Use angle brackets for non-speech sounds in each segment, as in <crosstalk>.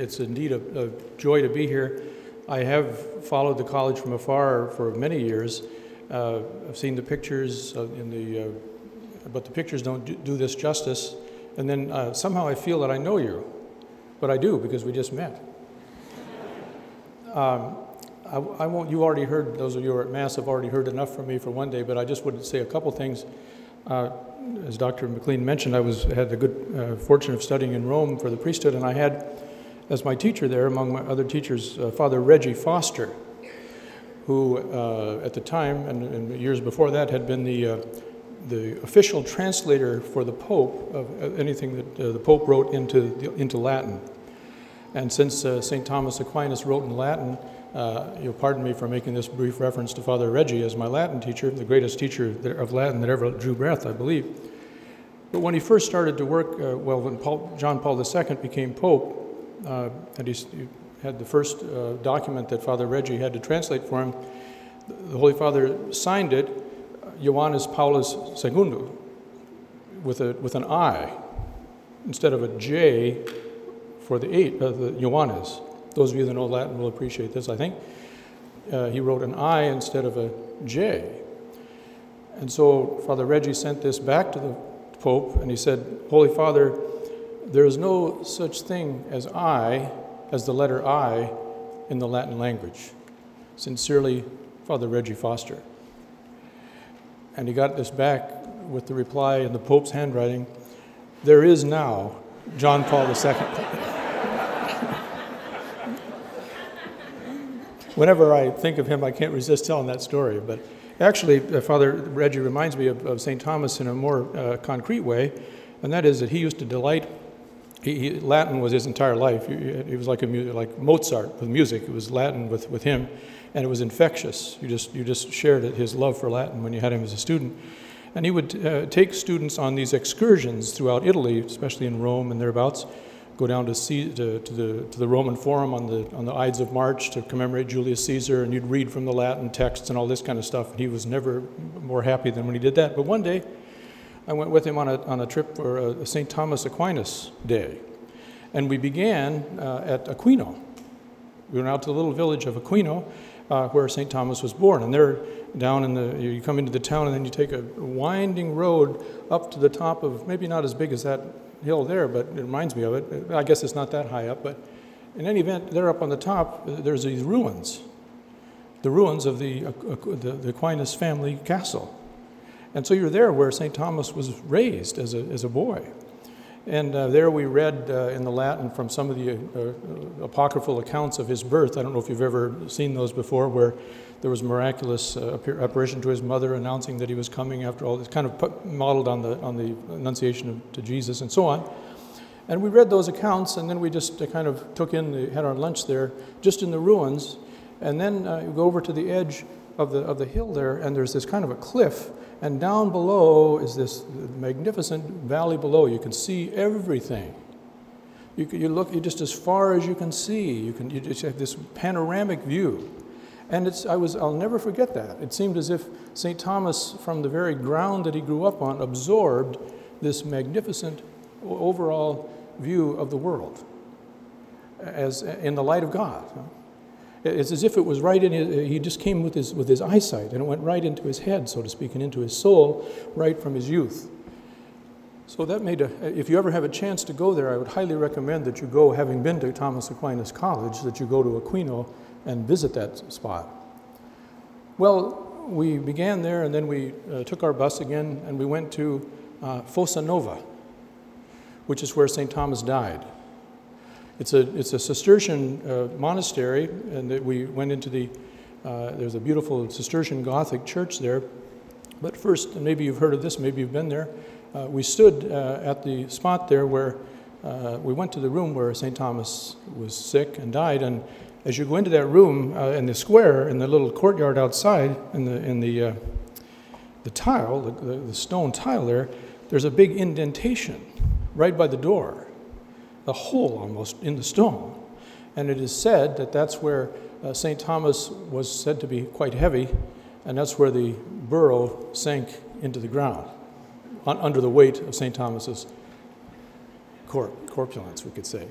It's indeed a, a, joy to be here. I have followed the college from afar for many years. Uh, I've seen the pictures in the, uh, but the pictures don't do, do this justice. And then uh, somehow I feel that I know you, but I do because we just met. Um, I, I, won't, you already heard, those of you who are at Mass have already heard enough from me for one day, but I just would say a couple things. Uh, as Dr. McLean mentioned, I was, had the good uh, fortune of studying in Rome for the priesthood, and I had as my teacher there, among my other teachers, uh, Father Reggie Foster, who uh, at the time and, and, years before that had been the, uh, the official translator for the Pope of anything that uh, the Pope wrote into, the, into Latin. And since uh, St. Thomas Aquinas wrote in Latin, uh, you'll pardon me for making this brief reference to Father Reggie as my Latin teacher, the greatest teacher of Latin that ever drew breath, I believe. But when he first started to work, uh, well, when Paul, John Paul II became Pope, uh, he had the first uh, document that Father Reggie had to translate for him, the Holy Father signed it, Johannes Paulus II, with, a, with an I instead of a J for the eight, uh, the Johannes. Those of you that know Latin will appreciate this, I think. Uh, he wrote an I instead of a J. And so Father Reggie sent this back to the Pope and he said, Holy Father, there is no such thing as I, as the letter I, in the Latin language. Sincerely, Father Reggie Foster. And he got this back with the reply in the Pope's handwriting There is now John Paul II. <laughs> Whenever I think of him, I can't resist telling that story. But actually, uh, Father Reggie reminds me of, of St. Thomas in a more uh, concrete way, and that is that he used to delight. He, he, Latin was his entire life. He, he was like, a, like Mozart with music. It was Latin with, with him, and it was infectious. You just, you just shared his love for Latin when you had him as a student. And he would uh, take students on these excursions throughout Italy, especially in Rome and thereabouts, go down to, see, to, to, the, to the Roman Forum on the, on the Ides of March to commemorate Julius Caesar, and you'd read from the Latin texts and all this kind of stuff. And He was never more happy than when he did that. But one day, I went with him on a, on a trip for a, St. Thomas Aquinas Day. And we began uh, at Aquino. We went out to the little village of Aquino, uh, where St. Thomas was born. And there, down in the, you come into the town, and then you take a winding road up to the top of, maybe not as big as that hill there, but it reminds me of it. I guess it's not that high up, but in any event, there up on the top, there's these ruins, the ruins of the, uh, the, the Aquinas family castle. And so you're there where St. Thomas was raised as a, as a boy. And uh, there we read uh, in the Latin from some of the uh, apocryphal accounts of his birth. I don't know if you've ever seen those before, where there was miraculous uh, apparition to his mother announcing that he was coming after all this, kind of modeled on the, on the Annunciation of, to Jesus and so on. And we read those accounts, and then we just uh, kind of took in, the, had our lunch there, just in the ruins. And then uh, you go over to the edge of the, of the hill there, and there's this kind of a cliff. And down below is this magnificent valley below. You can see everything. You, you look you just as far as you can see. You, can, you just have this panoramic view. And it's, I was, I'll never forget that. It seemed as if St. Thomas, from the very ground that he grew up on, absorbed this magnificent overall view of the world as in the light of God. It's as if it was right in his, he just came with his, with his eyesight and it went right into his head, so to speak, and into his soul right from his youth. So that made a, if you ever have a chance to go there, I would highly recommend that you go, having been to Thomas Aquinas College, that you go to Aquino and visit that spot. Well, we began there and then we uh, took our bus again and we went to uh, Fossa Nova, which is where St. Thomas died. It's a, it's a Cistercian uh, monastery, and we went into the, uh, there's a beautiful Cistercian Gothic church there. But first, maybe you've heard of this, maybe you've been there, uh, we stood uh, at the spot there where we went to the room where St. Thomas was sick and died, and as you go into that room uh, in the square, in the little courtyard outside, in the, in the, uh, the tile, the, the, stone tile there, there's a big indentation right by the door, a hole almost in the stone. And it is said that that's where uh, St. Thomas was said to be quite heavy, and that's where the burro sank into the ground under the weight of St. Thomas's corpulence, we could say.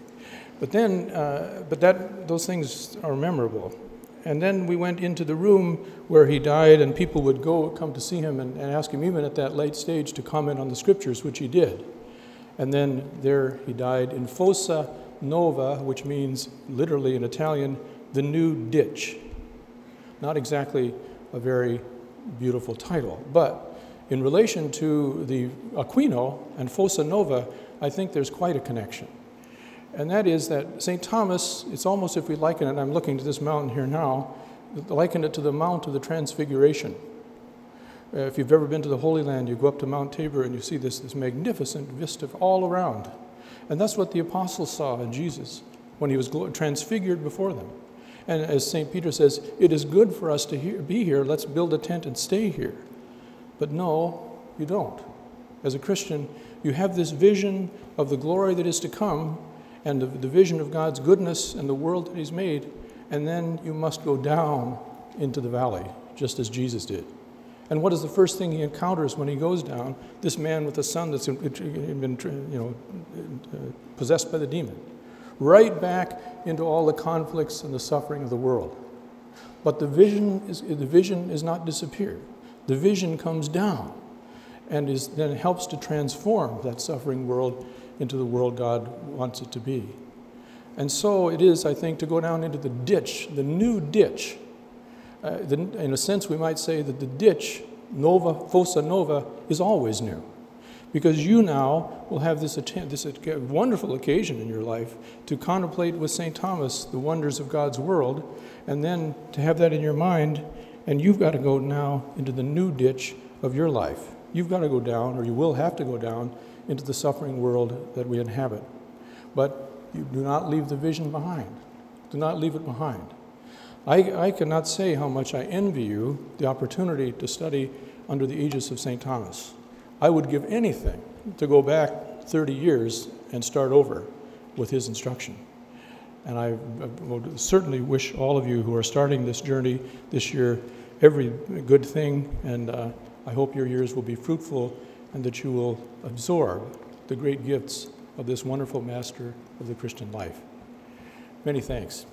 But then, uh, but that, those things are memorable. And then we went into the room where he died, and people would go come to see him and, and ask him, even at that late stage, to comment on the scriptures, which he did. And then there he died in Fossa Nova, which means literally in Italian, the new ditch. Not exactly a very beautiful title, but in relation to the Aquino and Fossa Nova, I think there's quite a connection. And that is that St. Thomas, it's almost if we liken it, I'm looking to this mountain here now, liken it to the Mount of the Transfiguration. Uh, if you've ever been to the Holy Land, you go up to Mount Tabor and you see this, this magnificent vista all around. And that's what the apostles saw in Jesus when he was transfigured before them. And as St. Peter says, it is good for us to be here. Let's build a tent and stay here. But no, you don't. As a Christian, you have this vision of the glory that is to come and the, the vision of God's goodness and the world that He's made, and then you must go down into the valley, just as Jesus did. And what is the first thing he encounters when he goes down? This man with a son that's been, you know, possessed by the demon. Right back into all the conflicts and the suffering of the world. But the vision is, the vision is not disappeared. The vision comes down and is, then helps to transform that suffering world into the world God wants it to be. And so it is, I think, to go down into the ditch, the new ditch. Uh, the, in a sense, we might say that the ditch, Nova, Fossa Nova, is always new. Because you now will have this, this wonderful occasion in your life to contemplate with St. Thomas the wonders of God's world, and then to have that in your mind, and you've got to go now into the new ditch of your life. You've got to go down, or you will have to go down into the suffering world that we inhabit. But you do not leave the vision behind. Do not leave it behind. I, I cannot say how much I envy you the opportunity to study under the aegis of St. Thomas. I would give anything to go back 30 years and start over with his instruction. And I, I certainly wish all of you who are starting this journey this year every good thing, and uh, I hope your years will be fruitful and that you will absorb the great gifts of this wonderful master of the Christian life. Many thanks.